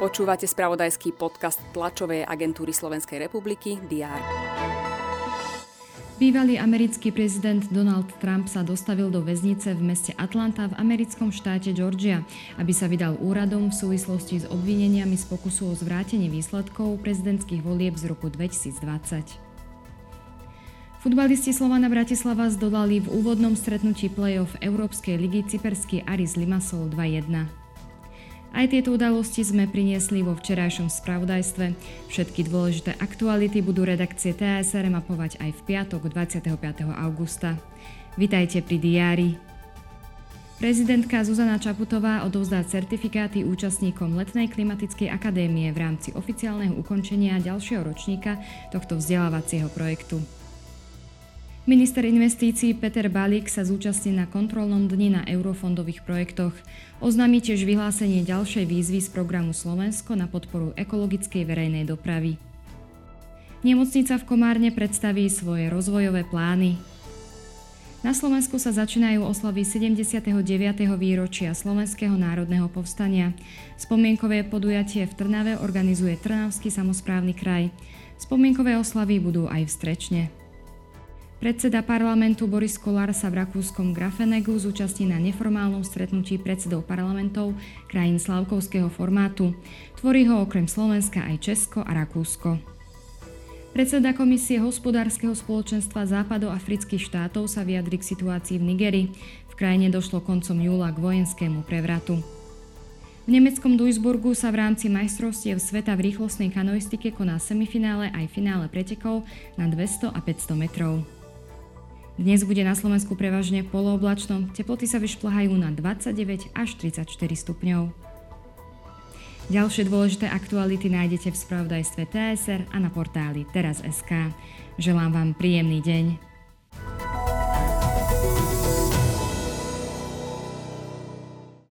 Počúvate spravodajský podcast tlačovej agentúry Slovenskej republiky DR. Bývalý americký prezident Donald Trump sa dostavil do väznice v meste Atlanta v americkom štáte Georgia, aby sa vydal úradom v súvislosti s obvineniami z pokusu o zvrátenie výsledkov prezidentských volieb z roku 2020. Futbalisti Slovana Bratislava zdolali v úvodnom stretnutí play-off Európskej ligy cyperský Aris Limassol 2-1. Aj tieto udalosti sme priniesli vo včerajšom spravodajstve. Všetky dôležité aktuality budú redakcie TSR mapovať aj v piatok 25. augusta. Vitajte pri diári. Prezidentka Zuzana Čaputová odovzdá certifikáty účastníkom Letnej klimatickej akadémie v rámci oficiálneho ukončenia ďalšieho ročníka tohto vzdelávacieho projektu. Minister investícií Peter Balík sa zúčastní na kontrolnom dni na eurofondových projektoch. Oznámi tiež vyhlásenie ďalšej výzvy z programu Slovensko na podporu ekologickej verejnej dopravy. Nemocnica v Komárne predstaví svoje rozvojové plány. Na Slovensku sa začínajú oslavy 79. výročia Slovenského národného povstania. Spomienkové podujatie v Trnave organizuje Trnavský samozprávny kraj. Spomienkové oslavy budú aj v Strečne. Predseda parlamentu Boris Kolár sa v rakúskom Grafenegu zúčastní na neformálnom stretnutí predsedov parlamentov krajín slavkovského formátu. Tvorí ho okrem Slovenska aj Česko a Rakúsko. Predseda Komisie hospodárskeho spoločenstva západoafrických štátov sa vyjadri k situácii v Nigerii. V krajine došlo koncom júla k vojenskému prevratu. V nemeckom Duisburgu sa v rámci majstrovstiev sveta v rýchlostnej kanoistike koná semifinále aj finále pretekov na 200 a 500 metrov. Dnes bude na Slovensku prevažne polooblačno, teploty sa vyšplhajú na 29 až 34 stupňov. Ďalšie dôležité aktuality nájdete v spravodajstve TSR a na portáli teraz.sk. Želám vám príjemný deň.